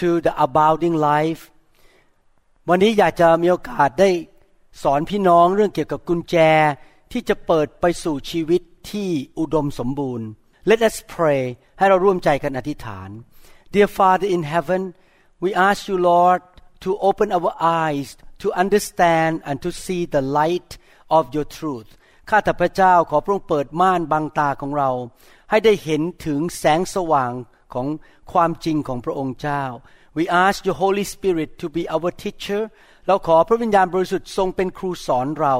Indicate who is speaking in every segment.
Speaker 1: to the abounding life วันนี้อยากจะมีโอกาสได้สอนพี่น้องเรื่องเกี่ยวกับกุญแจที่จะเปิดไปสู่ชีวิตที่อุดมสมบูรณ์ Let us pray ให้เราร่วมใจกันอธิษฐาน Dear Father in heaven we ask you Lord to open our eyes to understand and to see the light of your truth ข้าแต่พระเจ้าขอพระองค์เปิดม่านบังตาของเรา ให้ได้เห็นถึงแสงสว่าง ของความจริงของพระองค์เจ้า We ask your Holy Spirit to be our teacher เราขอพระวิญญาณบริสุทธิ์ทรงเป็นครูสอนเรา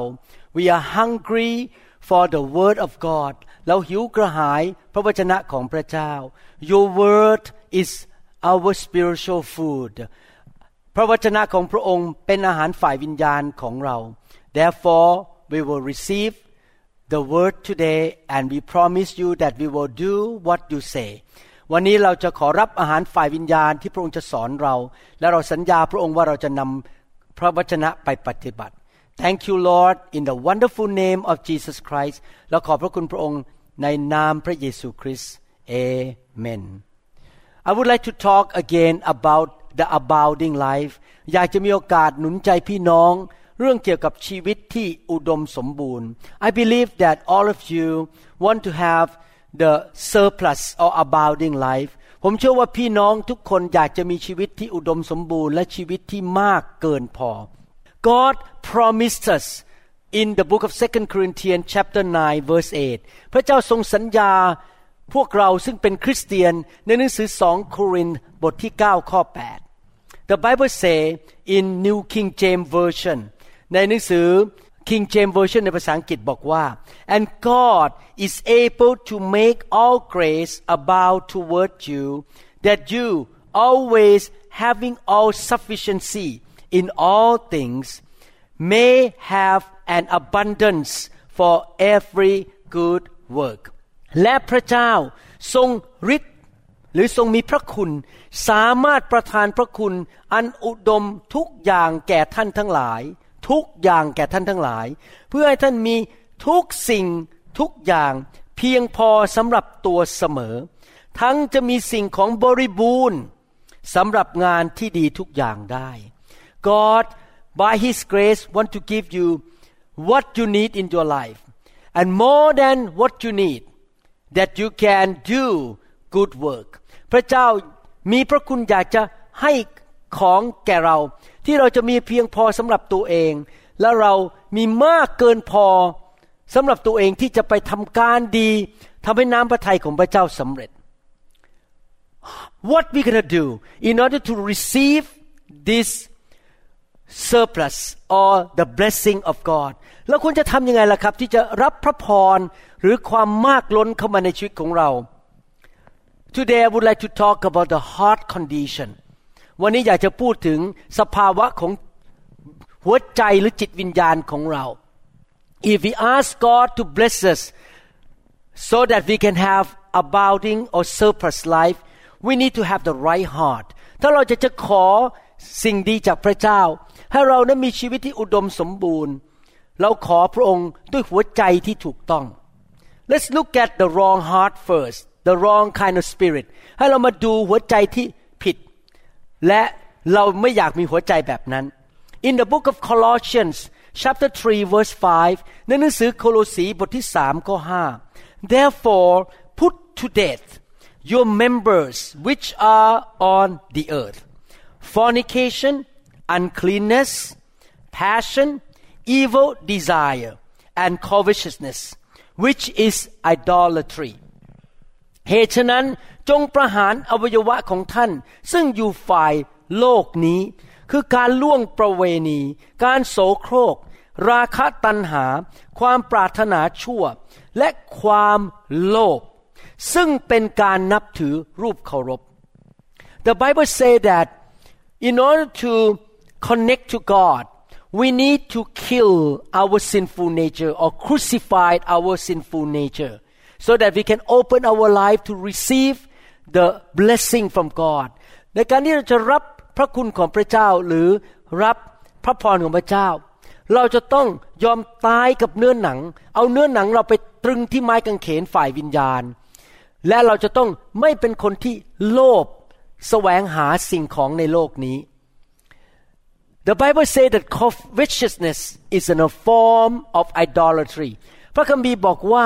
Speaker 1: We are hungry for the word of God เราหิวกระหายพระวจนะของพระเจ้า Your word is our spiritual food พระวจนะของพระองค์เป็นอาหารฝ่ายวิญญาณของเรา Therefore we will receive the word today and we promise you that we will do what you say วันนี้เราจะขอรับอาหารฝ่ายวิญญาณที่พระองค์จะสอนเรา และเราสัญญาพระองค์ว่าเราจะนำพระวจนะไปปฏิบัติ Thank you Lord in the wonderful name of Jesus Christ เราขอบพระคุณพระองค์ในนามพระเยซูคริสต์ Amen I would like to talk again about the abounding life อยากจะมีโอกาสหนุนใจพี่น้องเรื่องเกี่ยวกับชีวิตที่อุดมสมบูรณ์ I believe that all of you want to have the surplus or abounding life ผมเชื่อว่าพี่น้องทุกคนอยากจะมีชีวิตที่อุดมสมบูรณ์และชีวิตที่มากเกินพอ God promised us in the book of 2 Corinthians chapter 9 verse 8 พระเจ้าทรงสัญญาพวกเราซึ่งเป็นคริสเตียนในหนังสือ 2 โครินธ์บทที่ 9 ข้อ 8 The Bible say in New King James Version ในหนังสือ King James Version ในภาษาอังกฤษบอกว่า and God is able to make all grace abound toward you that you always having all sufficiency in all things may have an abundance for every good work และพระเจ้าทรงฤทธิ์หรือทรงมีพระคุณ สามารถประทานพระคุณ อันอุดมทุกอย่างแก่ท่านทั้งหลาย ทุกอย่างแก่ท่านทั้งหลาย เพื่อให้ท่านมีทุกสิ่งทุกอย่างเพียงพอสำหรับตัวเสมอ ทั้งจะมีสิ่งของบริบูรณ์สำหรับงานที่ดีทุกอย่างได้ God by His grace want to give you what you need in your life and more than what you need that you can do good work พระเจ้ามีพระคุณอยากจะให้ของแก่เรา ที่เราจะมีเพียงพอสำหรับตัวเอง และเรามีมากเกินพอสำหรับตัวเองที่จะไปทำการดีทำให้น้ำพระทัยของพระเจ้าสำเร็จ What we gonna do in order to receive this surplus or the blessing of God เราควรจะทำยังไงล่ะครับ ที่จะรับพระพรหรือความมากล้นเข้ามาในชีวิตของเรา Today I would like to talk about the heart condition วันนี้อยากจะพูดถึงสภาวะของหัวใจหรือจิตวิญญาณของเรา If we ask God to bless us so that we can have abounding or surplus life we need to have the right heart ถ้าเราจะจะขอสิ่งดีจากพระเจ้า ให้เรานั้นมีชีวิตที่อุดมสมบูรณ์ เราขอพระองค์ด้วยหัวใจที่ถูกต้อง Let's look at the wrong heart first the wrong kind of spirit ให้เรามาดูหัวใจที่ และเราไม่อยากมีหัวใจแบบนั้น In the book of Colossians chapter 3 verse 5 ในหนังสือโคโลสีบทที่3ข้อ5 Therefore put to death your members which are on the earth fornication uncleanness passion evil desire and covetousness which is idolatry เหตุฉะนั้นจงประหารอวัยวะของท่าน ซึ่งอยู่ฝ่ายโลกนี้ คือการล่วงประเวณี การโสโครก ราคะตัณหา ความปรารถนาชั่ว และความโลภซึ่งเป็นการนับถือรูปเคารพ The Bible say that in order to connect to God we need to kill our sinful nature or crucify our sinful nature so that we can open our life to receive the blessing from God ในการที่เราจะรับพระคุณของพระเจ้าหรือรับพระพรของพระเจ้า เราจะต้องยอมตายกับเนื้อหนัง เอาเนื้อหนังเราไปตรึงที่ไม้กางเขนฝ่ายวิญญาณ และเราจะต้องไม่เป็นคนที่โลภแสวงหาสิ่งของในโลกนี้ The Bible says that covetousness is a form of idolatry พระคัมภีร์บอกว่า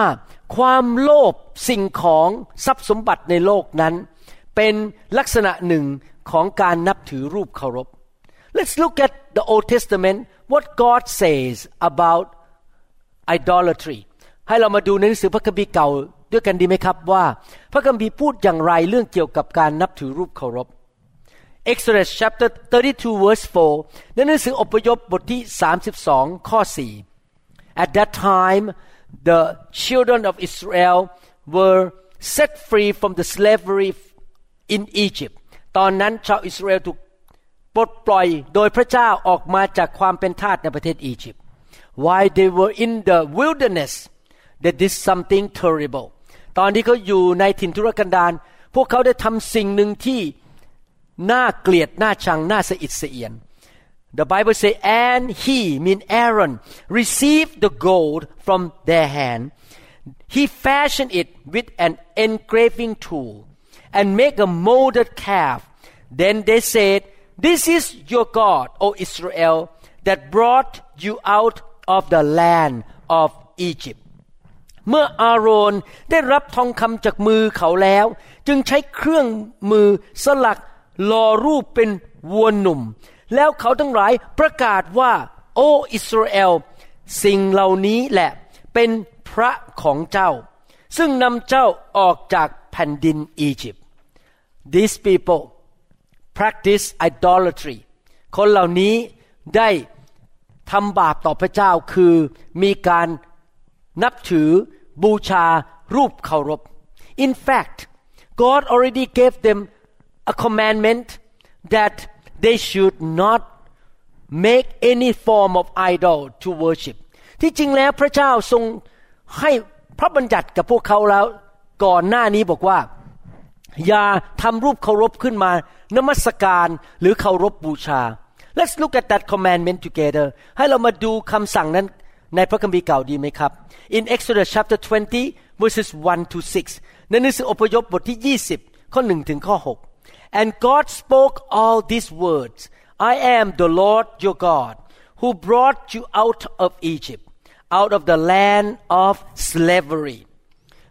Speaker 1: ความโลภสิ่งของทรัพย์สมบัติในโลกนั้น เป็นลักษณะหนึ่งของการนับถือรูปเคารพ Let's look at the Old Testament what God says about idolatry ให้เรามาดูในหนังสือพระคัมภีร์เก่าด้วยกันดีไหมครับว่า พระคัมภีร์พูดอย่างไรเรื่องเกี่ยวกับการนับถือรูปเคารพ Exodus chapter 32 verse 4ในหนังสืออพยพบทที่ 32 ข้อ 4 At that time the children of Israel were set free from the slavery in Egypt ตอนนั้นชาวอิสราเอลถูกปลดปล่อยโดยพระเจ้าออกมาจากความเป็นทาสในประเทศอียิปต์ While they were in the wilderness they did something terrible ตอนที่เขาอยู่ในถิ่นทุรกันดารพวกเขาได้ทำสิ่งหนึ่งที่น่าเกลียดน่าชังน่าสะอิดสะเอียน The Bible say and he mean Aaron received the gold from their hand he fashioned it with an engraving tool and make a molded calf then they said this is your God O Israel that brought you out of the land of Egypt เมื่ออาโรนได้รับทองคำจากมือเขาแล้ว จึงใช้เครื่องมือสลักหล่อรูปเป็นวัวหนุ่ม แล้วเขาทั้งหลายประกาศว่า โอ้อิสราเอล สิ่งเหล่านี้แหละเป็นพระของเจ้า ซึ่งนำเจ้าออกจากแผ่นดินอียิปต์ These people practice idolatry คนเหล่านี้ได้ทำบาปต่อพระเจ้าคือมีการนับถือบูชารูปเคารพ In fact God already gave them a commandment that they should not make any form of idol to worship ที่จริงแล้วพระเจ้าทรงให้พระบัญญัติกับพวกเขาแล้วก่อนหน้านี้บอกว่า อย่าทำรูปเคารพขึ้นมานมัสการหรือเคารพบูชา Let's look at that commandment together ให้เรามาดูคำสั่งนั้นในพระคัมภีร์เก่าดีไหมครับ In Exodus chapter 20 verses 1 to 6 ในหนังสืออพยพบทที่ 20 ข้อ 1 ถึงข้อ 6 And God spoke all these words I am the Lord your God who brought you out of Egypt out of the land of slavery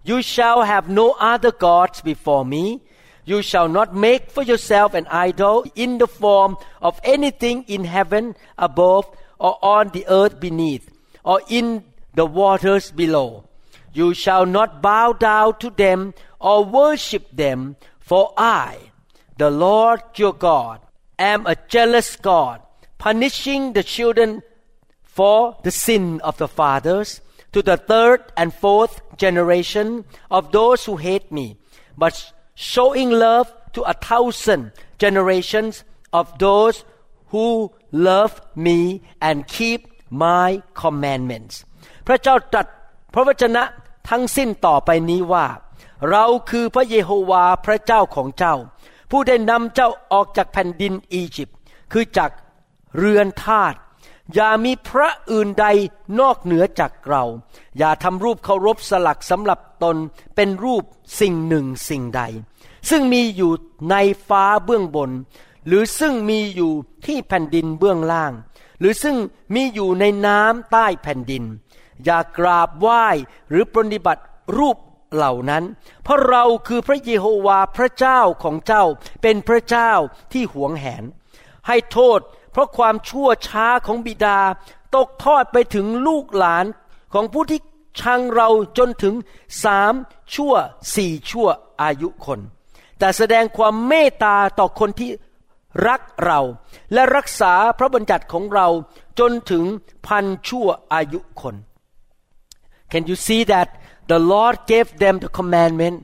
Speaker 1: You shall have no other gods before me You shall not make for yourself an idol in the form of anything in heaven above or on the earth beneath or in the waters below. You shall not bow down to them or worship them, for I, the Lord your God, am a jealous God, punishing the children for the sin of the fathers to the third and fourth generation of those who hate me, but showing love to a thousand generations of those who love me and keep my commandments พระเจ้าตรัสพระวจนะทั้งสิ้นต่อไปนี้ว่า เราคือพระเยโฮวาพระเจ้าของเจ้า ผู้ได้นำเจ้าออกจากแผ่นดินอียิปต์คือจากเรือนทาสอย่ามีพระอื่นใดนอกเหนือจากเรา อย่าทำรูปเคารพสลักสำหรับตนเป็นรูปสิ่งหนึ่งสิ่งใด ซึ่งมีอยู่ในฟ้าเบื้องบน หรือซึ่งมีอยู่ที่แผ่นดินเบื้องล่าง หรือซึ่งมีอยู่ในน้ำใต้แผ่นดิน อย่ากราบไหว้หรือปฏิบัติรูป เหล่านั้น เพราะเราคือพระเยโฮวาพระเจ้าของเจ้าเป็นพระเจ้าที่หวงแหน ให้โทษ เพราะความชั่วช้าของบิดา ตกทอดไปถึงลูกหลานของผู้ที่ชังเราจนถึงสามชั่วสี่ชั่วอายุคน แต่แสดงความเมตตาต่อคนที่รักเราและรักษาพระบัญญัติของเราจนถึงพันชั่วอายุคน Can you see that the Lord gave them the commandment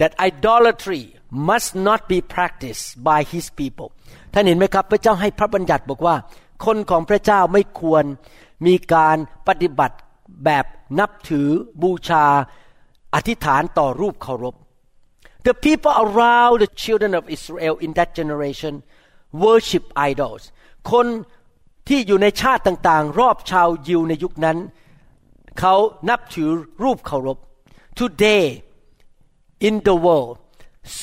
Speaker 1: that idolatry must not be practiced by his people ท่านเห็นไหมครับพระเจ้าให้พระบัญญัติบอกว่า คนของพระเจ้าไม่ควรมีการปฏิบัติแบบนับถือบูชาอธิษฐานต่อรูปเคารพ The people around the children of Israel in that generation worship idols คนที่อยู่ในชาติต่างๆ รอบชาวยิวในยุคนั้น เขานับถือรูปเคารพ Today in the world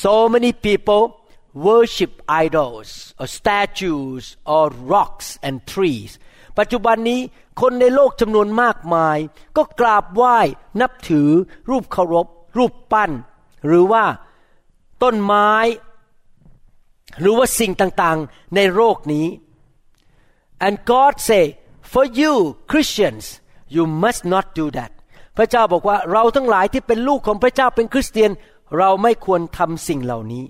Speaker 1: so many people worship idols or statues or rocks and trees ปัจจุบันนี้คนในโลกจำนวนมากมาย ก็กราบไหว้นับถือรูปเคารพ รูปปั้น หรือว่าต้นไม้ หรือว่าสิ่งต่างๆในโลกนี้ and God say for you Christians you must not do that พระเจ้าบอกว่าเราทั้งหลายที่เป็นลูกของพระเจ้าเป็นคริสเตียน เราไม่ควรทำสิ่งเหล่านี้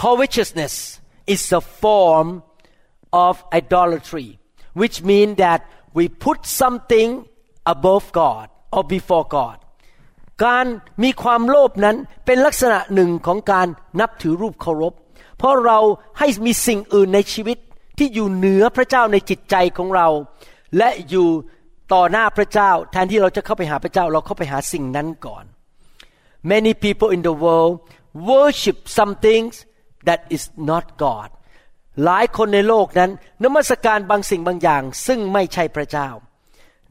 Speaker 1: covetousness is a form of idolatry which means that we put something above God or before God การมีความโลภนั้นเป็นลักษณะหนึ่งของการนับถือรูปเคารพ เพราะเราให้มีสิ่งอื่นในชีวิตที่อยู่เหนือพระเจ้าในจิตใจของเรา และอยู่ ต่อหน้าพระเจ้า แทนที่เราจะเข้าไปหาพระเจ้า เราเข้าไปหาสิ่งนั้นก่อน Many people in the world worship some things that is not God หลายคนในโลกนั้น นมัสการบางสิ่งบางอย่าง ซึ่งไม่ใช่พระเจ้า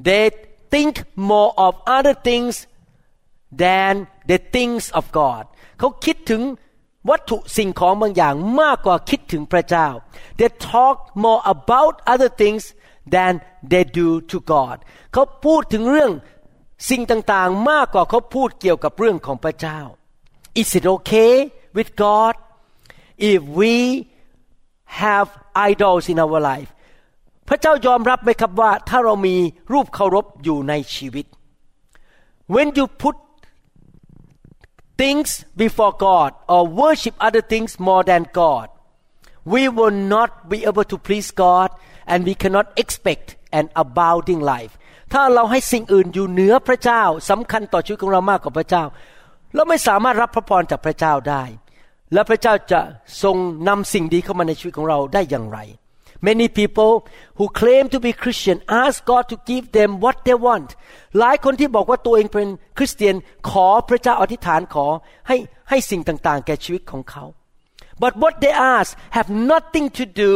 Speaker 1: they think more of other things than the things of God เขาคิดถึงวัตถุสิ่งของบางอย่างมากกว่าคิดถึงพระเจ้า they talk more about other things than they do to God เขาพูดถึงเรื่องสิ่งต่างๆ มากกว่าเขาพูดเกี่ยวกับเรื่องของพระเจ้า Is it okay with God if we have idols in our life พระเจ้ายอมรับไหมครับว่า ถ้าเรามีรูปเคารพอยู่ในชีวิต when you put things before God or worship other things more than God we will not be able to please God and we cannot expect an abounding life ถ้าเราให้สิ่งอื่นอยู่เหนือพระเจ้าสำคัญต่อชีวิตของเรามากกว่าพระเจ้า เราไม่สามารถรับพระพรจากพระเจ้าได้ และพระเจ้าจะทรงนำสิ่งดีเข้ามาในชีวิตของเราได้อย่างไร Many people who claim to be Christian ask God to give them what they want หลายคนที่บอกว่าตัวเองเป็นคริสเตียนขอพระเจ้าอธิษฐานขอให้ให้สิ่งต่างๆ แก่ชีวิตของเขา But what they ask have nothing to do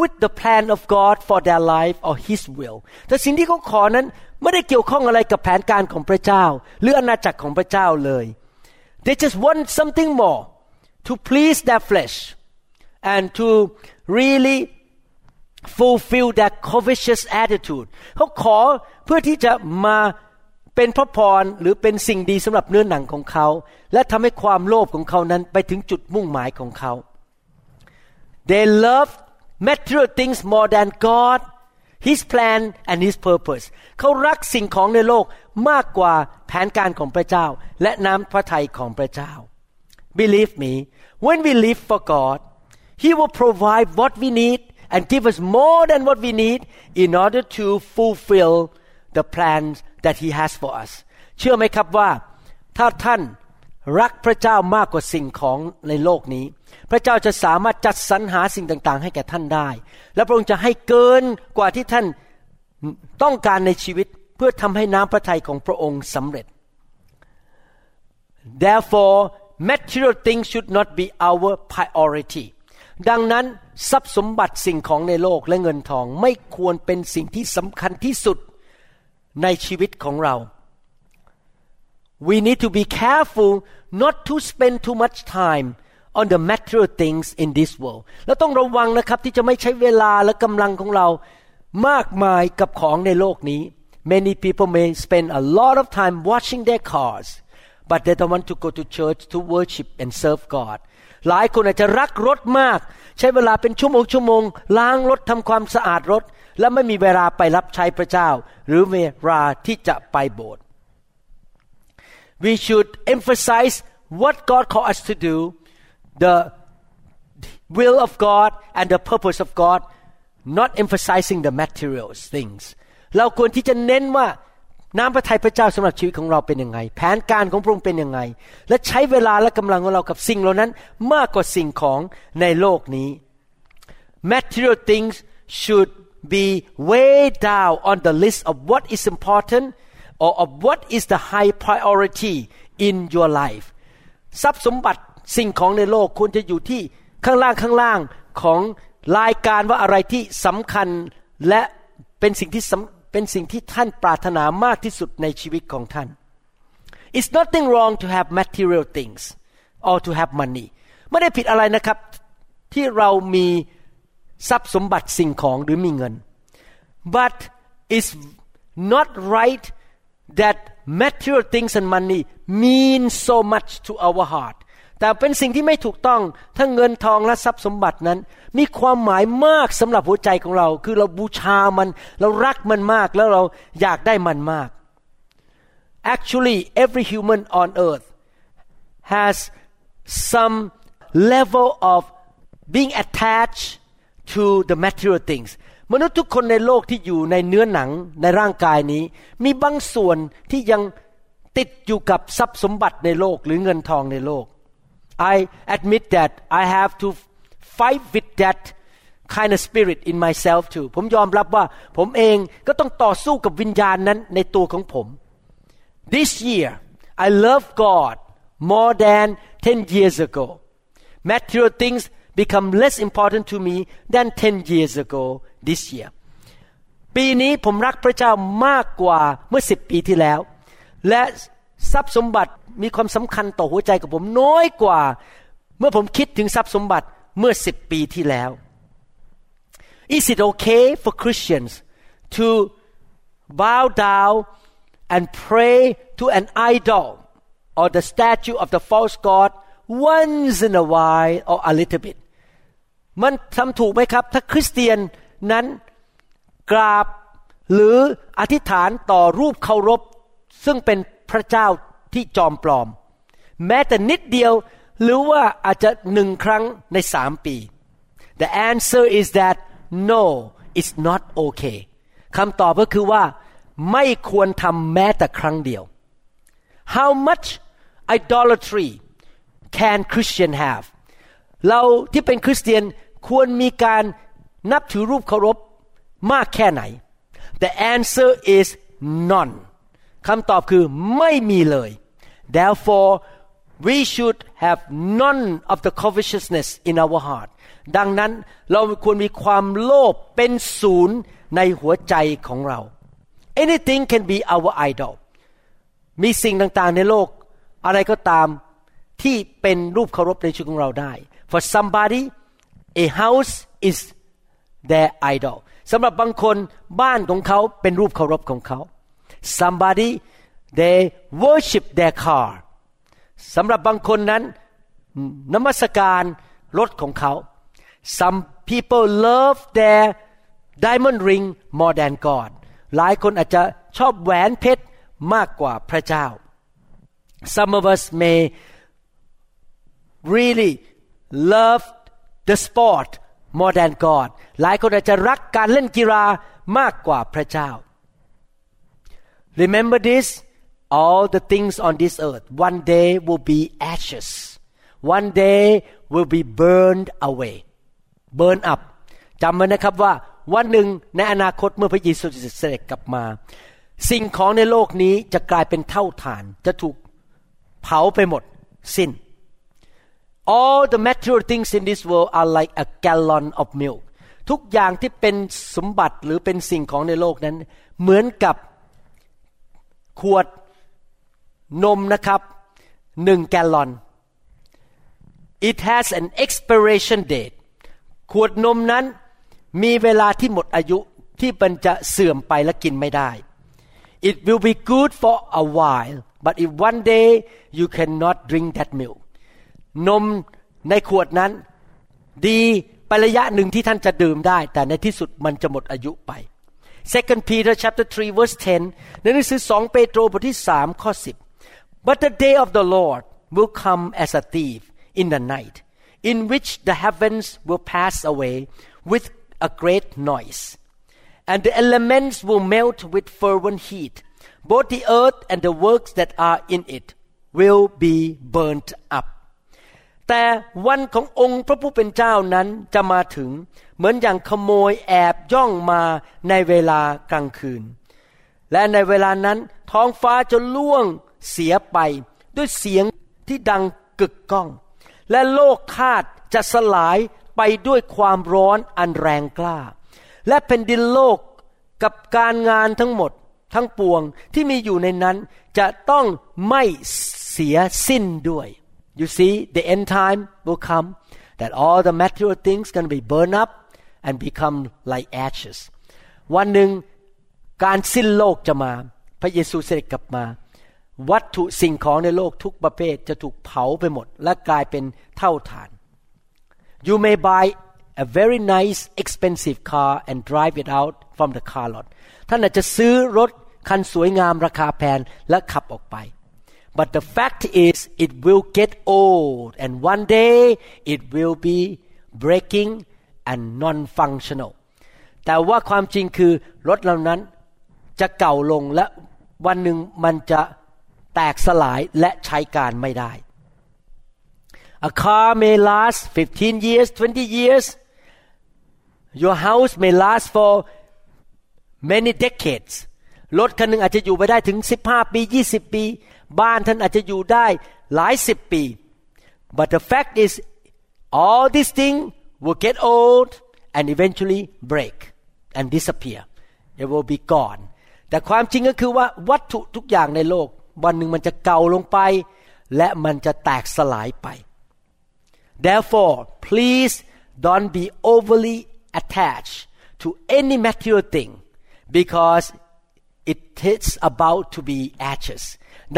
Speaker 1: with the plan of God for their life or His will แต่สิ่งที่เขาขอนั้นไม่ได้เกี่ยวข้องอะไรกับแผนการของพระเจ้า หรืออาณาจักรของพระเจ้าเลย They just want something more to please their flesh and to really fulfill that covetous attitude เขาขอเพื่อที่จะมาเป็นพระพรหรือเป็นสิ่งดีสำหรับเนื้อหนังของเขา และทำให้ความโลภของเขานั้นไปถึงจุดมุ่งหมายของเขา they love material things more than God His plan and His purpose เขารักสิ่งของในโลกมากกว่าแผนการของพระเจ้า และน้ำพระทัยของพระเจ้า Believe me when we live for God He will provide what we need and give us more than what we need in order to fulfill the plans that He has for us เชื่อไหมครับว่า ถ้าท่าน รักพระเจ้ามากกว่าสิ่งของในโลกนี้ พระเจ้าจะสามารถจัดสรรหาสิ่งต่างๆ ให้แก่ท่านได้ และพระองค์จะให้เกินกว่าที่ท่านต้องการในชีวิตเพื่อทำให้น้ำพระทัยของพระองค์สำเร็จ Therefore material things should not be our priority ดังนั้นทรัพย์สมบัติสิ่งของในโลกและเงินทองไม่ควรเป็นสิ่งที่สำคัญที่สุดในชีวิตของเรา We need to be careful not to spend too much time on the material things in this world แล้วต้องระวังนะครับที่จะไม่ใช้เวลาและกำลังของเรามากมายกับของในโลกนี้ Many people may spend a lot of time washing their cars but they don't want to go to church to worship and serve God หลายคนอาจจะรักรถมาก ใช้เวลาเป็นชั่วโมงชั่วโมง ล้างรถทำความสะอาดรถ และไม่มีเวลาไปรับใช้พระเจ้า หรือเวลาที่จะไปโบสถ์ We should emphasize what God called us to do the will of God and the purpose of God not emphasizing the materials things เราควรที่จะเน้นว่า น้ำพระทัยพระเจ้าสำหรับชีวิตของเราเป็นยังไง แผนการของพระองค์เป็นยังไง และใช้เวลาและกำลังของเรากับสิ่งเหล่านั้น มากกว่าสิ่งของในโลกนี้ material things should be way down on the list of what is important or of what is the high priority in your life ทรัพย์สมบัติสิ่งของในโลกควรจะอยู่ที่ข้างล่างข้างล่างของรายการว่าอะไรที่สำคัญและเป็นสิ่งที่เป็นสิ่งที่ท่านปรารถนามากที่สุดในชีวิตของท่าน It's nothing wrong to have material things or to have money ไม่ได้ผิดอะไรนะครับที่เรามีทรัพย์สมบัติสิ่งของหรือมีเงิน but it's not right that material things and money mean so much to our heart แต่เป็นสิ่งที่ไม่ถูกต้องถ้าเงินทองและทรัพย์สมบัตินั้น มีความหมายมากสำหรับหัวใจของเรา คือเราบูชามัน เรารักมันมากแล้วเราอยากได้มันมาก Actually every human on earth has some level of being attached to the material things มนุษย์ทุกคนในโลกที่อยู่ในเนื้อหนังในร่างกายนี้ มีบางส่วนที่ยังติดอยู่กับทรัพย์สมบัติในโลกหรือเงินทองในโลก I admit that I have to fight with that kind of spirit in myself too ผมยอมรับว่าผมเองก็ต้องต่อสู้กับวิญญาณนั้นในตัวของผม This year I love God more than 10 years ago material things become less important to me than 10 years ago this year ปีนี้ผมรักพระเจ้ามากกว่าเมื่อสิบปีที่แล้ว และทรัพย์สมบัติมีความสำคัญต่อหัวใจกับผมน้อยกว่า เมื่อผมคิดถึงทรัพย์สมบัติเมื่อสิบปีที่แล้ว Is it okay for Christians to bow down and pray to an idol or the statue of the false god once in a while or a little bit มันทำถูกไหมครับ ถ้าคริสเตียนนั้นกราบหรืออธิษฐานต่อรูปเคารพ ซึ่งเป็นพระเจ้าที่จอมปลอม แม้แต่นิดเดียวหรือว่าอาจจะหนึ่งครั้งในสามปี The answer is that no it's not okay คำตอบก็คือว่า ไม่ควรทำแม้แต่ครั้งเดียว How much idolatry can Christian have เราที่เป็นคริสเตียน ควรมีการนับถือรูปเคารพมากแค่ไหน The answer is none คำตอบคือไม่มีเลย therefore we should have none of the covetousness in our heart ดังนั้นเราควรมีความโลภเป็นศูนย์ในหัวใจของเรา anything can be our idol มีสิ่งต่างๆในโลก อะไรก็ตามที่เป็นรูปเคารพในชีวิตของเราได้ for somebody a house is their idol สำหรับบางคนบ้านของเขาเป็นรูปเคารพของเขา somebody they worship their car สำหรับบางคนนั้นนมัสการรถของเขา some people love their diamond ring more than God หลายคนอาจจะชอบแหวนเพชรมากกว่าพระเจ้า some of us may really love the sport more than God หลายคนอาจจะรักการเล่นกีฬามากกว่าพระเจ้า Remember this all the things on this earth one day will be ashes one day will be burned away burn up จำไว้นะครับว่าวันหนึ่งในอนาคตเมื่อพระเยซูเสด็จกลับมา สิ่งของในโลกนี้จะกลายเป็นเท่าฐาน จะถูกเผาไปหมดสิ้น all the material things in this world are like a gallon of milk ทุกอย่างที่เป็นสมบัติหรือเป็นสิ่งของในโลกนั้น เหมือนกับขวดนมนะครับหนึ่งแกลลอน it has an expiration date ขวดนมนั้นมีเวลาที่หมดอายุที่มันจะเสื่อมไปและกินไม่ได้ it will be good for a while but if one day you cannot drink that milk นมในขวดนั้น ดีไประยะหนึ่งที่ท่านจะดื่มได้ แต่ในที่สุดมันจะหมดอายุไป Second Peter chapter 3 verse 10ในหนังสือ2เปโตรบทที่3ข้อ10 But the day of the Lord will come as a thief in the night in which the heavens will pass away with a great noise and the elements will melt with fervent heat both the earth and the works that are in it will be burnt up แต่วันขององค์พระผู้เป็นเจ้านั้นจะมาถึง เหมือนอย่างขโมยแอบย่องมาในเวลากลางคืน และในเวลานั้นท้องฟ้าจะล่วงเสียไปด้วยเสียงที่ดังกึกก้อง และโลกธาตุจะสลายไปด้วยความร้อนอันแรงกล้า และแผ่นดินโลกกับการงานทั้งหมดทั้งปวงที่มีอยู่ในนั้นจะต้องไม่เสียสิ้นด้วย You see the end time will come that all the material things going to be burned up and become like ashes วันหนึ่งการสิ้นโลกจะมา พระเยซูเสด็จกลับมา วัตถุสิ่งของในโลกทุกประเภทจะถูกเผาไปหมด และกลายเป็นเท่าฐาน You may buy a very nice expensive car and drive it out from the car lot ท่านอาจจะซื้อรถคันสวยงามราคาแพงและขับออกไป but the fact is it will get old and one day it will be breaking and non-functional แต่ว่าความจริงคือรถเหล่านั้นจะเก่าลงและวันหนึ่งมันจะแตกสลายและใช้การไม่ได้ A car may last 15 years 20 years Your house may last for many decades รถคันหนึ่งอาจจะอยู่ไปได้ถึง 15 ปี 20 ปี บ้านท่านอาจจะอยู่ได้หลายสิบปี but the fact is all these things will get old and eventually break and disappear it will be gone แต่ความจริงก็คือว่าวัตถุทุกอย่างในโลก วันหนึ่งมันจะเก่าลงไป และมันจะแตกสลายไป therefore please don't be overly attached to any material thing because it is about to be ashes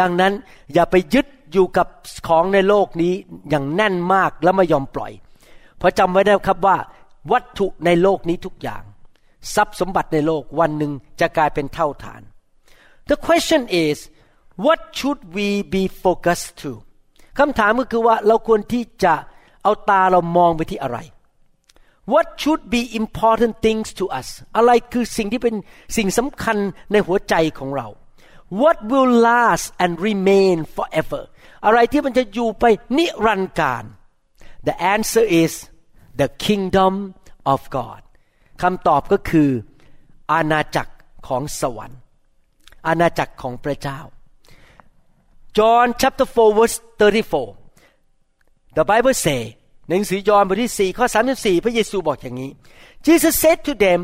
Speaker 1: ดังนั้นอย่าไปยึดอยู่กับของในโลกนี้อย่างแน่นมากแล้วไม่ยอมปล่อย เพราะจำไว้นะครับว่า วัตถุในโลกนี้ทุกอย่าง ทรัพย์สมบัติในโลกวันหนึ่งจะกลายเป็นเท่าฐาน The question is what should we be focused to คำถามก็คือว่าเราควรที่จะเอาตาเรามองไปที่อะไร What should be important things to us อะไรคือสิ่งที่เป็นสิ่งสำคัญในหัวใจของเรา What will last and remain forever อะไรที่มันจะอยู่ไปนิรันดร์การ The answer is the kingdom of God คำตอบก็คือ อาณาจักรของสวรรค์ อาณาจักรของพระเจ้า John chapter 4 verse 34 The Bible say หนังสือยอห์นบทที่4ข้อ34พระเยซูบอกอย่างนี้ Jesus said to them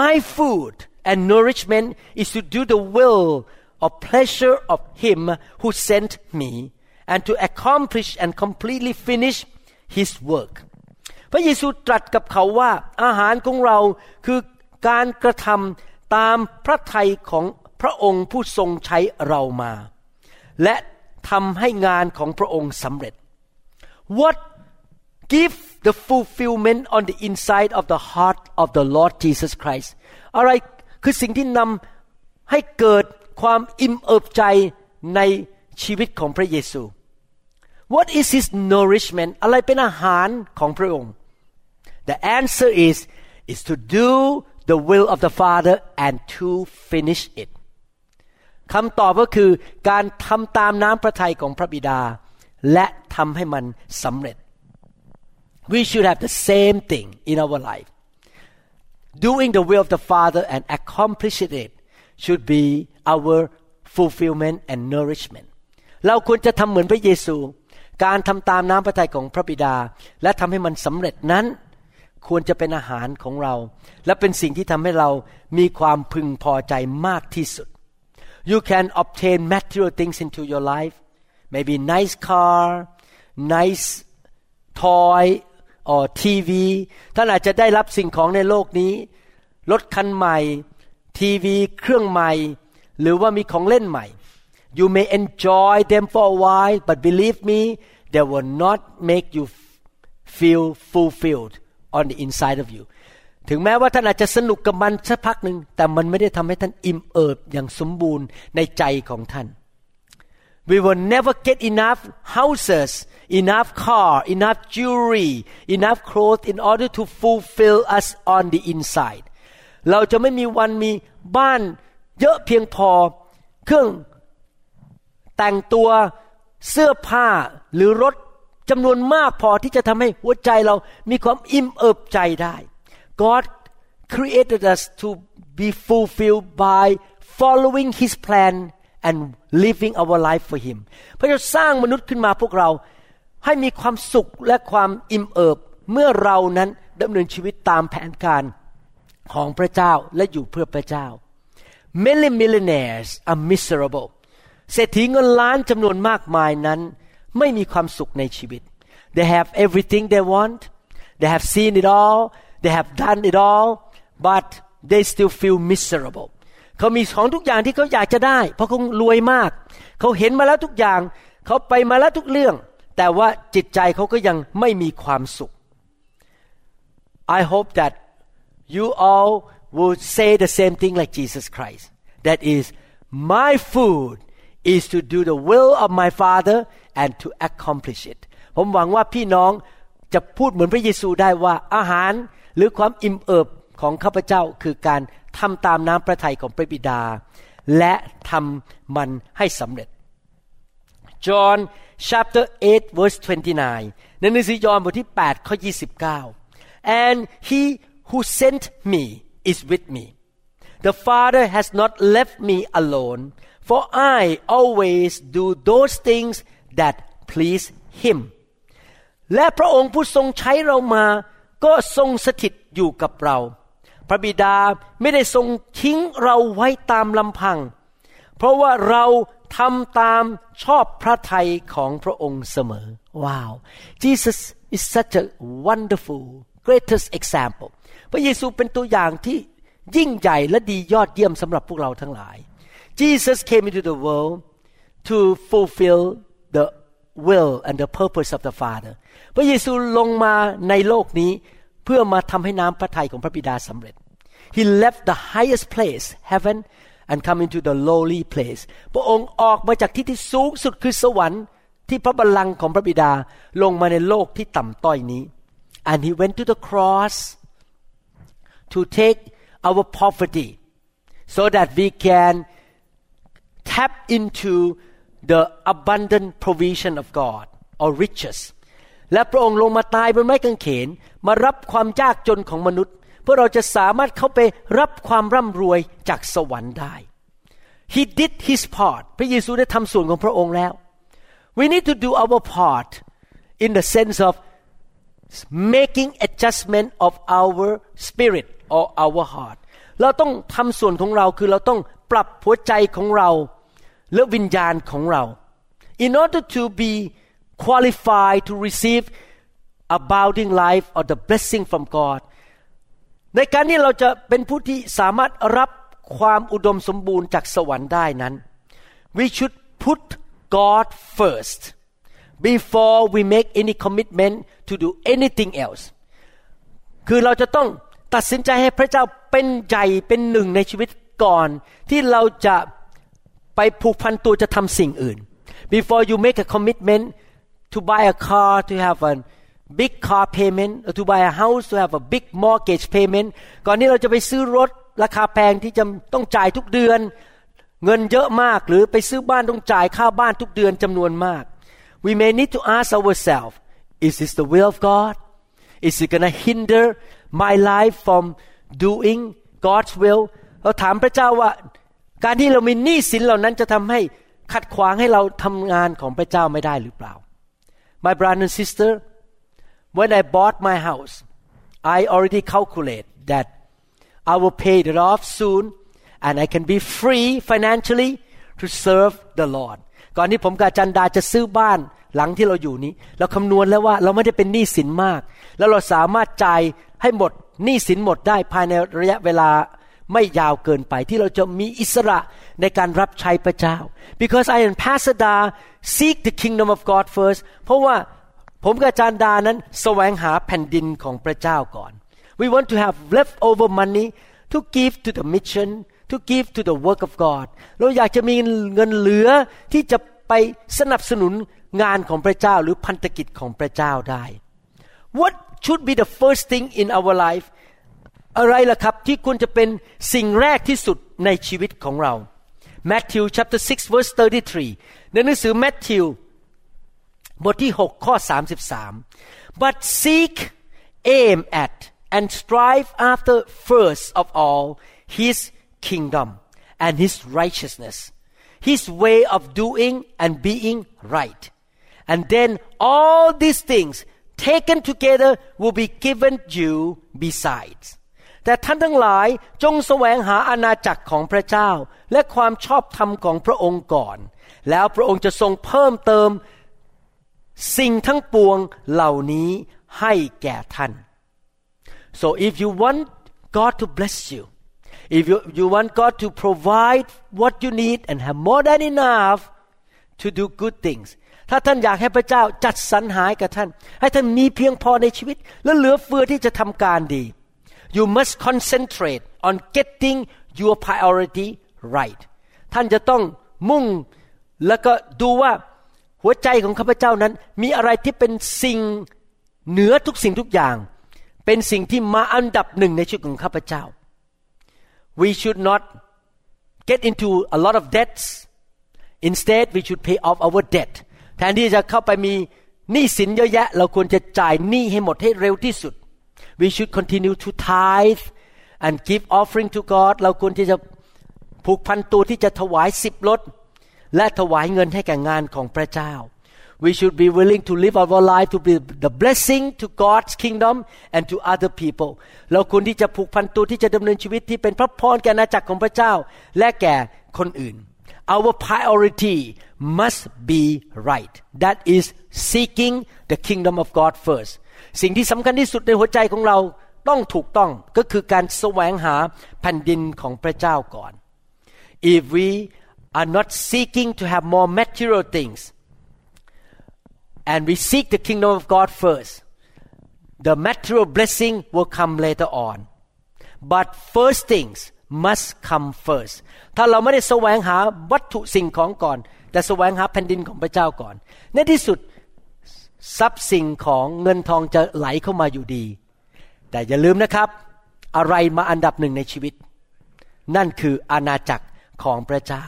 Speaker 1: my food and nourishment is to do the will or pleasure of him who sent me and to accomplish and completely finish his work พระเยซูตรัสกับเขาว่าอาหารของเราคือการกระทำตามพระทัยของพระองค์ผู้ทรงใช้เรามา และทำให้งานของพระองค์สำเร็จ What give the fulfillment on the inside of the heart of the Lord Jesus Christ อะไรคือสิ่งที่นำให้เกิด ความอิ่มเอิบใจในชีวิตของพระเยซู What is his nourishment อะไรเป็นอาหารของพระองค์ The answer is is to do the will of the Father and to finish it คำตอบก็คือการทำตามน้ำพระทัยของพระบิดา และทำให้มันสำเร็จ We should have the same thing in our life doing the will of the Father and accomplishing it should be our fulfillment and nourishment เราควรจะทำเหมือนพระเยซู การทำตามน้ำพระทัยของพระบิดา และทำให้มันสำเร็จนั้น ควรจะเป็นอาหารของเรา และเป็นสิ่งที่ทำให้เรามีความพึงพอใจมากที่สุด You can obtain material things into your life maybe nice car nice toy or TV ท่านอาจจะได้รับสิ่งของในโลกนี้ รถคันใหม่ ทีวี เครื่องใหม่ หรือว่ามีของเล่นใหม่ You may enjoy them for a while but believe me they will not make you feel fulfilled on the inside of you ถึงแม้ว่าท่านอาจจะสนุกกับมันสักพักหนึ่งแต่มันไม่ได้ทำให้ท่านอิ่มเอิบอย่างสมบูรณ์ในใจของท่าน We will never get enough houses, enough car, enough jewelry, enough clothes in order to fulfill us on the inside. เราจะไม่มีวันมีบ้าน เยอะเพียงพอเครื่องแต่งตัวเสื้อผ้าหรือรถจำนวนมากพอที่จะทำให้หัวใจเรามีความอิ่มเอิบใจได้ God created us to be fulfilled by following His plan and living our life for Him พระเจ้าสร้างมนุษย์ขึ้นมาพวกเราให้มีความสุขและความอิ่มเอิบ เมื่อเรานั้นดำเนินชีวิตตามแผนการของพระเจ้าและอยู่เพื่อพระเจ้า Many millionaires are miserable เศรษฐีเงินล้านจำนวนมากมายนั้น ไม่มีความสุขในชีวิต They have everything they want they have seen it all they have done it all but they still feel miserable เขามีของทุกอย่างที่เขาอยากจะได้ เพราะเขารวยมาก เขาเห็นมาแล้วทุกอย่าง เขาไปมาแล้วทุกเรื่อง แต่ว่าจิตใจเขาก็ยังไม่มีความสุข I hope that you all would say the same thing like Jesus Christ that is my food is to do the will of my Father and to accomplish it ผมหวังว่าพี่น้องจะพูดเหมือนพระเยซูได้ว่าอาหารหรือความอิ่มเอิบของข้าพเจ้าคือการทำตามน้ำพระทัยของพระบิดา และทำมันให้สำเร็จ John chapter 8 verse 29 ในหนังสือยอห์นบทที่ 8 ข้อ 29 and he who sent me is with me the Father has not left me alone for I always do those things that please him และพระองค์ผู้ทรงใช้เรามาก็ทรงสถิตอยู่กับเรา พระบิดาไม่ได้ทรงทิ้งเราไว้ตามลำพัง เพราะว่าเราทำตามชอบพระทัยของพระองค์เสมอว้าว Jesus is such a wonderful greatest example พระเยซูเป็นตัวอย่างที่ยิ่งใหญ่และดียอดเยี่ยมสำหรับพวกเราทั้งหลาย Jesus came into the world to fulfill the will and the purpose of the Father พระเยซูลงมาในโลกนี้เพื่อมาทำให้น้ำพระทัยของพระบิดาสำเร็จ He left the highest place heaven and come into the lowly place พระองค์ออกมาจากที่ที่สูงสุดคือสวรรค์ที่พระบัลลังก์ของพระบิดาลงมาในโลกที่ต่ำต้อยนี้ and he went to the cross to take our poverty so that we can tap into the abundant provision of God or riches และพระองค์ลงมาตายบนไม้กางเขนมารับความยากจนของมนุษย์ เพื่อเราจะสามารถเข้าไปรับความร่ำรวยจากสวรรค์ได้ He did his part พระเยซูได้ทำส่วนของพระองค์แล้ว We need to do our part in the sense of making adjustment of our spirit Or our heart เราต้องทำส่วนของเราคือเราต้องปรับหัวใจของเราและวิญญาณของเรา in order to be qualified to receive abounding life or the blessing from God ในการที่เราจะเป็นผู้ที่สามารถรับความอุดมสมบูรณ์จากสวรรค์ได้นั้น we should put God first before we make any commitment to do anything else คือเราจะต้อง ตัดสินใจให้พระเจ้าเป็นใหญ่เป็นหนึ่งในชีวิตก่อน ที่เราจะไปผูกพันตัวจะทำสิ่งอื่น before you make a commitment to buy a car to have a big car payment or to buy a house to have a big mortgage payment ก่อนที่เราจะไปซื้อรถราคาแพงที่จะต้องจ่ายทุกเดือน เงินเยอะมากหรือไปซื้อบ้านต้องจ่ายค่าบ้านทุกเดือนจำนวนมาก we may need to ask ourselves is this the will of God is it gonna hinder my life from doing God's will เราถามพระเจ้าว่า การที่เรามีหนี้สินเหล่านั้นจะทำให้ขัดขวางให้เราทำงานของพระเจ้าไม่ได้หรือเปล่า My brother and sister when I bought my house I already calculate that I will pay it off soon and I can be free financially to serve the Lord ก่อนที่ผมกับจันดาจะซื้อบ้าน หลังที่เราอยู่นี้ เราคำนวณแล้วว่าเราไม่ได้เป็นหนี้สินมาก แล้วเราสามารถจ่ายให้หมดหนี้สินหมดได้ภายในระยะเวลาไม่ยาวเกินไปที่เราจะมีอิสระในการรับใช้พระเจ้า because I and Pastor Da seek the kingdom of God first เพราะว่าผมกับอาจารย์ดานั้นแสวงหาแผ่นดินของพระเจ้าก่อน we want to have leftover money to give to the mission to give to the work of God เราอยากจะมีเงินเหลือที่จะไปสนับสนุน งานของพระเจ้าหรือพันธกิจของพระเจ้าได้ What should be the first thing in our life อะไรล่ะครับที่ควรจะเป็นสิ่งแรกที่สุดในชีวิตของเรา Matthew chapter 6 verse 33 ในหนังสือ Matthew บทที่ 6 ข้อ 33 but seek aim at and strive after first of all his kingdom and his righteousness his way of doing and being right and then all these things taken together will be given you besides แต่ท่านทั้งหลายจงแสวงหาอาณาจักรของพระเจ้า และความชอบธรรมของพระองค์ก่อน แล้วพระองค์จะทรงเพิ่มเติม สิ่งทั้งปวงเหล่านี้ให้แก่ท่าน so if you want God to bless you if you, you want God to provide what you need and have more than enough to do good things ถ้าท่านอยากให้พระเจ้าจัดสรรหายกับท่าน ให้ท่านมีเพียงพอในชีวิต และเหลือเฟือที่จะทำการดี you must concentrate on getting your priority right ท่านจะต้องมุ่งแล้วก็ดูว่าหัวใจของข้าพเจ้านั้น มีอะไรที่เป็นสิ่งเหนือทุกสิ่งทุกอย่าง เป็นสิ่งที่มาอันดับหนึ่งในชีวิตของข้าพเจ้า we should not get into a lot of debts instead we should pay off our debt แทนที่จะเข้าไปมีหนี้สินเยอะแยะ เราควรจะจ่ายหนี้ให้หมดให้เร็วที่สุด we should continue to tithe and give offering to God เราควรที่จะผูกพันตัวที่จะถวายสิบลดและถวายเงินให้แก่งานของพระเจ้า we should be willing to live our life to be the blessing to God's kingdom and to other people เราควรที่จะผูกพันตัวที่จะดำเนินชีวิตที่เป็นพระพรแก่อาณาจักรของพระเจ้า และแก่คนอื่น our priority must be right that is seeking the kingdom of God first สิ่งที่สำคัญที่สุดในหัวใจของเราต้องถูกต้องก็คือการแสวงหาแผ่นดินของพระเจ้าก่อน if we are not seeking to have more material things and we seek the kingdom of God first the material blessing will come later on but first things must come first ถ้าเราไม่ได้แสวงหาวัตถุสิ่งของก่อน แต่แสวงหาแผ่นดินของพระเจ้าก่อน ในที่สุดทรัพย์สิ่งของเงินทองจะไหลเข้ามาอยู่ดี แต่อย่าลืมนะครับ อะไรมาอันดับหนึ่งในชีวิต นั่นคืออาณาจักรของพระเจ้า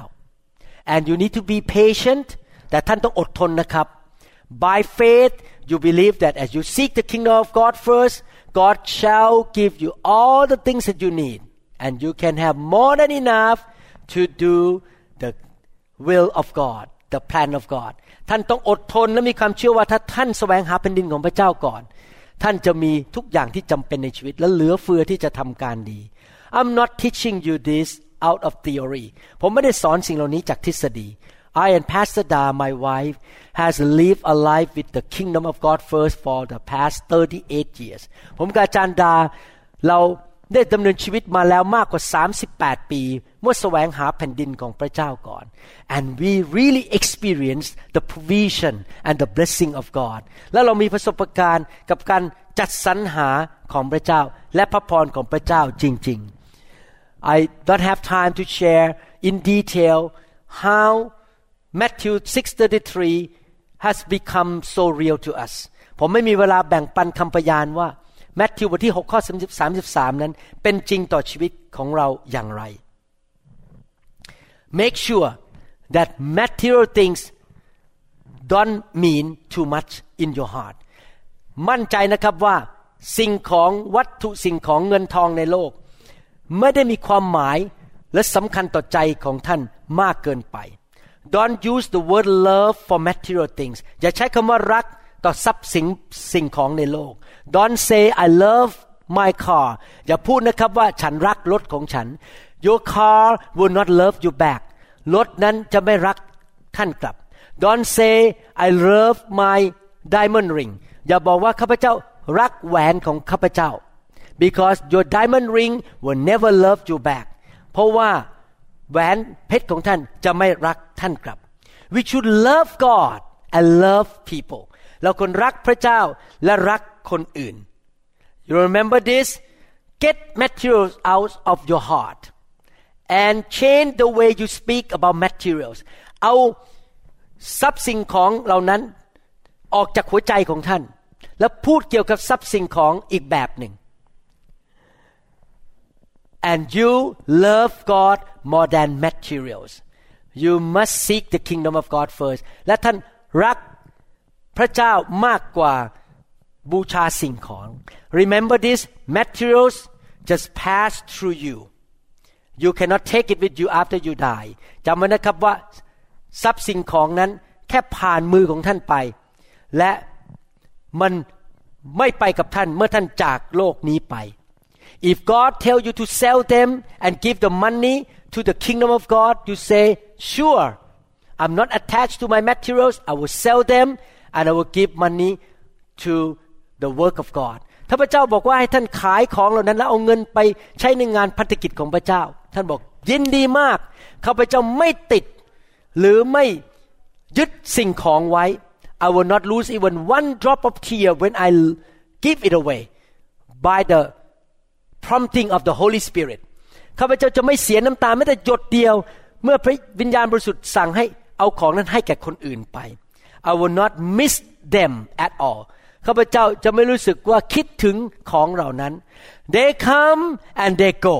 Speaker 1: and you need to be patient แต่ท่านต้องอดทนนะครับ by faith you believe that as you seek the kingdom of God first God shall give you all the things that you need and you can have more than enough to do will of God the plan of God ท่านต้องอดทนและมีความเชื่อว่าถ้าท่านแสวงหาแผ่นดินของพระเจ้าก่อน ท่านจะมีทุกอย่างที่จำเป็นในชีวิต และเหลือเฟือที่จะทำการดี I'm not teaching you this out of theory ผมไม่ได้สอนสิ่งเหล่านี้จากทฤษฎี I and Pastor Da my wife has lived a life with the kingdom of God first for the past 38 years ผมกับอาจารย์ดาเรา ได้ดำเนินชีวิตมาแล้วมากกว่า 38 ปี เมื่อแสวงหาแผ่นดินของพระเจ้าก่อน and we really experienced the provision and the blessing of God และเรามีประสบการณ์กับการจัดสรรหาของพระเจ้า และพระพรของพระเจ้าจริงๆ I don't have time to share in detail how Matthew 6:33 has become so real to us ผมไม่มีเวลาแบ่งปันคำพยานว่า แมทธิวบทที่6ข้อ33 นั้น เป็นจริงต่อชีวิตของเราอย่างไร Make sure that material things don't mean too much in your heart มั่นใจนะครับว่าสิ่งของวัตถุสิ่งของเงินทองในโลก ไม่ได้มีความหมายและสำคัญต่อใจของท่านมากเกินไป Don't use the word love for material things อย่าใช้คำว่ารัก ต่อทรัพย์สินสิ่งของในโลก Don't say I love my car อย่าพูดนะครับว่าฉันรักรถของฉัน Your car will not love you back รถนั้นจะไม่รักท่านกลับ Don't say I love my diamond ring อย่าบอกว่าข้าพเจ้ารักแหวนของข้าพเจ้า because your diamond ring will never love you back เพราะว่าแหวนเพชรของท่านจะไม่รักท่านกลับ we should love God and love people เราควรรักพระเจ้าและรักคนอื่น you remember this get materials out of your heart and change the way you speak about materials เอาทรัพย์สิ่งของเหล่านั้นออกจากหัวใจของท่าน แล้วพูดเกี่ยวกับทรัพย์สิ่งของอีกแบบหนึ่ง and you love God more than materials you must seek the kingdom of God first และท่านรัก พระเจ้ามากกว่าบูชาสิ่งของ remember this materials just pass through you you cannot take it with you after you die จำไว้นะครับว่าทรัพย์สิ่งของนั้นแค่ผ่านมือของท่านไป และมันไม่ไปกับท่านเมื่อท่านจากโลกนี้ไป if God tell you to sell them and give the money to the kingdom of God you say sure I'm not attached to my materials I will sell them and I will give money to the work of God ถ้าพระเจ้าบอกว่าให้ท่านขายของเหล่านั้น แล้วเอาเงินไปใช้ในงานพัฒกิจของพระเจ้า ท่านบอกยินดีมากข้าพเจ้าไม่ติด หรือไม่ยึดสิ่งของไว้ I will not lose even one drop of tear when I give it away by the prompting of the Holy Spirit ข้าพเจ้าจะไม่เสียน้ำตาแม้แต่หยดเดียว เมื่อพระวิญญาณบริสุทธิ์สั่งให้เอาของนั้นให้แก่คนอื่นไป I will not miss them at all ข้าพเจ้าจะไม่รู้สึกว่าคิดถึงของเหล่านั้น they come and they go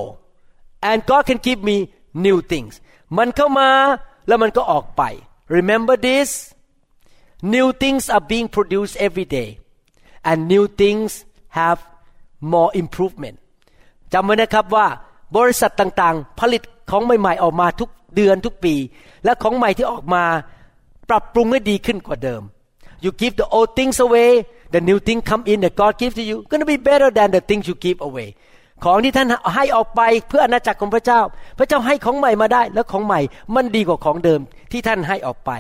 Speaker 1: and God can give me new things มันเข้ามาแล้วมันก็ออกไป remember this new things are being produced every day and new things have more improvement จำไว้นะครับว่าบริษัทต่างๆ ผลิตของใหม่ๆออกมาทุกเดือนทุกปี และของใหม่ที่ออกมา ปรับปรุงให้ดีขึ้นกว่าเดิม you give the old things away the new thing come in that God gives to you gonna be better than the things you give away ของที่ท่านให้ออกไปเพื่ออาณาจักรของพระเจ้า พระเจ้าให้ของใหม่มาได้ แล้วของใหม่มันดีกว่าของเดิมที่ท่านให้ออกไป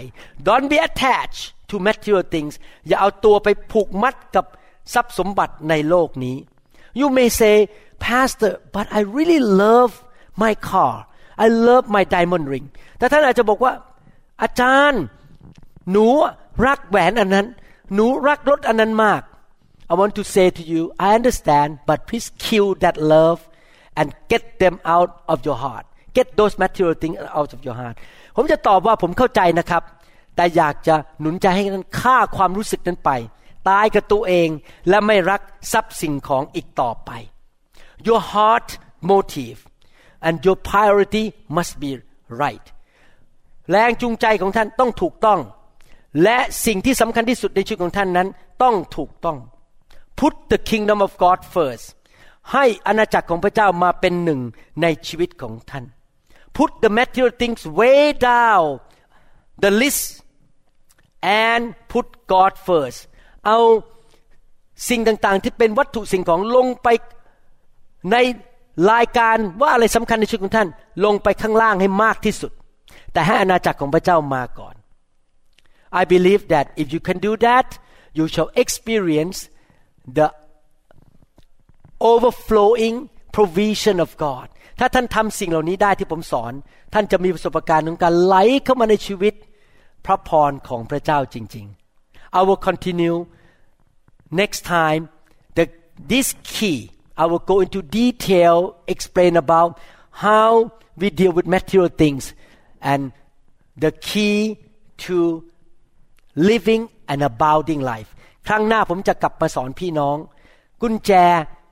Speaker 1: don't be attached to material things อย่าเอาตัวไปผูกมัดกับทรัพย์สมบัติในโลกนี้ you may say pastor but I really love my car I love my diamond ring แต่ท่านอาจจะบอกว่า อาจารย์ หนูรักแหวนอันนั้น หนูรักรถอันนั้นมาก I want to say to you I understand but please kill that love and get them out of your heart get those material things out of your heart ผมจะตอบว่าผมเข้าใจนะครับ แต่อยากจะหนุนใจให้ท่านฆ่าความรู้สึกนั้นไป ตายกับตัวเองและไม่รักทรัพย์สิ่งของอีกต่อไป your heart motive and your priority must be right แรงจูงใจของท่านต้องถูกต้อง และสิ่งที่สำคัญที่สุดในชีวิตของท่านนั้น ต้องถูกต้อง put the kingdom of God first ให้อาณาจักรของพระเจ้ามาเป็นหนึ่งในชีวิตของท่าน put the material things way down the list and put God first เอาสิ่งต่างๆ ที่เป็นวัตถุสิ่งของลงไปในรายการว่าอะไรสำคัญในชีวิตของท่าน ลงไปข้างล่างให้มากที่สุด แต่ให้อาณาจักรของพระเจ้ามาก่อน I believe that if you can do that you shall experience the overflowing provision of God ถ้าท่านทำสิ่งเหล่านี้ได้ที่ผมสอน ท่านจะมีประสบการณ์ของการไหลเข้ามาในชีวิตพระพรของพระเจ้าจริง ๆ I will continue next time the this key I will go into detail explain about how we deal with material things and the key to living an abounding life ครั้งหน้าผมจะกลับมาสอนพี่น้อง กุญแจ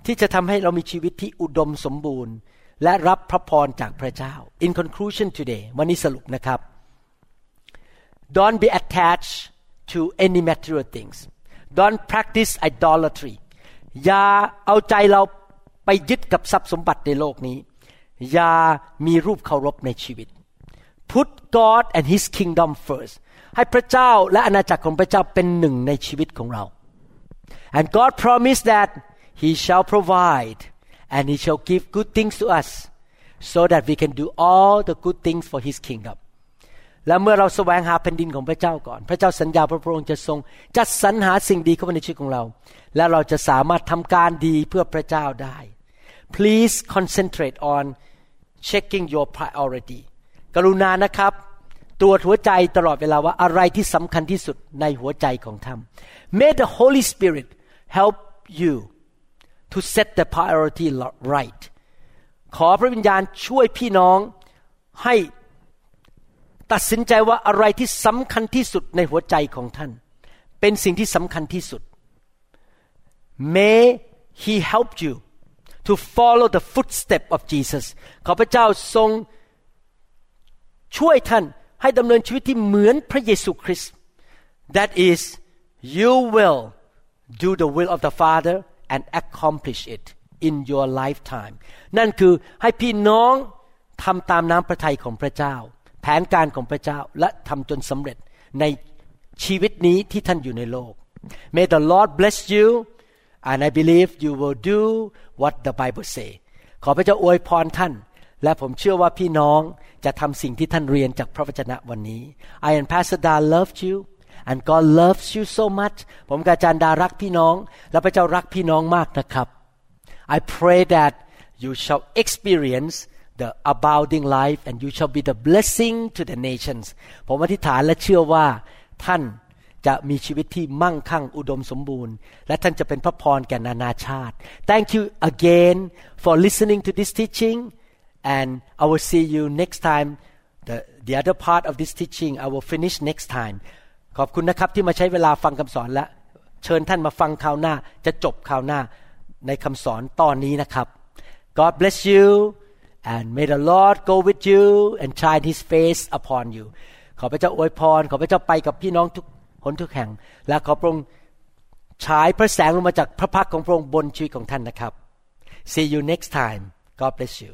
Speaker 1: ที่จะทำให้เรามีชีวิตที่อุดมสมบูรณ์ และรับพระพรจากพระเจ้า In conclusion today วันนี้สรุปนะครับ Don't be attached to any material things Don't practice idolatry อย่าเอาใจเราไปยึดกับทรัพย์สมบัติในโลกนี้ อย่ามีรูปเคารพในชีวิต Put God and His kingdom first ให้พระเจ้าและอาณาจักรของพระเจ้าเป็นหนึ่งในชีวิตของเรา and God promised that He shall provide and He shall give good things to us so that we can do all the good things for His kingdom และเมื่อเราแสวงหาแผ่นดินของพระเจ้าก่อน พระเจ้าสัญญาพระพระองค์จะทรง จัดสรรหาสิ่งดีเข้ามาในชีวิตของเรา และเราจะสามารถทำการดีเพื่อพระเจ้าได้ please concentrate on checking your priority กรุณานะครับ รวจหัวใจตลอดเวลาว่าอะไรที่สำคัญที่สุดในหัวใจของท่าน May the Holy Spirit help you to set the priority right ขอพระวิญญาณช่วยพี่น้องให้ตัดสินใจว่าอะไรที่สำคัญที่สุดในหัวใจของท่าน เป็นสิ่งที่สำคัญที่สุด May He help you to follow the footstep of Jesus ขอพระเจ้าทรงช่วยท่าน ให้ดำเนินชีวิตที่เหมือนพระเยซูคริสต์ that is you will do the will of the Father and accomplish it in your lifetime นั่นคือให้พี่น้องทำตามน้ำพระทัยของพระเจ้า แผนการของพระเจ้าและทำจนสำเร็จในชีวิตนี้ที่ท่านอยู่ในโลก May the Lord bless you and I believe you will do what the Bible say ขอพระเจ้าอวยพรท่าน และผมเชื่อว่าพี่น้องจะทำสิ่งที่ท่านเรียนจากพระวจนะวันนี้ I and Pastor Da loved you and God loves you so much ผมกับอาจารย์ดารักพี่น้อง และพระเจ้ารักพี่น้องมากนะครับ I pray that you shall experience the abounding life and you shall be the blessing to the nations ผมอธิษฐานและเชื่อว่าท่านจะมีชีวิตที่มั่งคั่งอุดมสมบูรณ์ และท่านจะเป็นพระพรแก่นานาชาติ Thank you again for listening to this teaching and I will see you next time the the other part of this teaching I will finish next time ขอบคุณนะครับที่มาใช้เวลาฟังคำสอนและเชิญท่านมาฟังคราวหน้าจะจบคราวหน้าในคำสอนตอนนี้นะครับ God bless you and may the Lord go with you and shine His face upon you ขอพระเจ้าอวยพร ขอพระเจ้าไปกับพี่น้องทุกหนทุกแห่ง และขอพระองค์ฉายพระแสงลงมาจากพระพักของพระองค์บนชีวิตของท่านนะครับ See you next time God bless you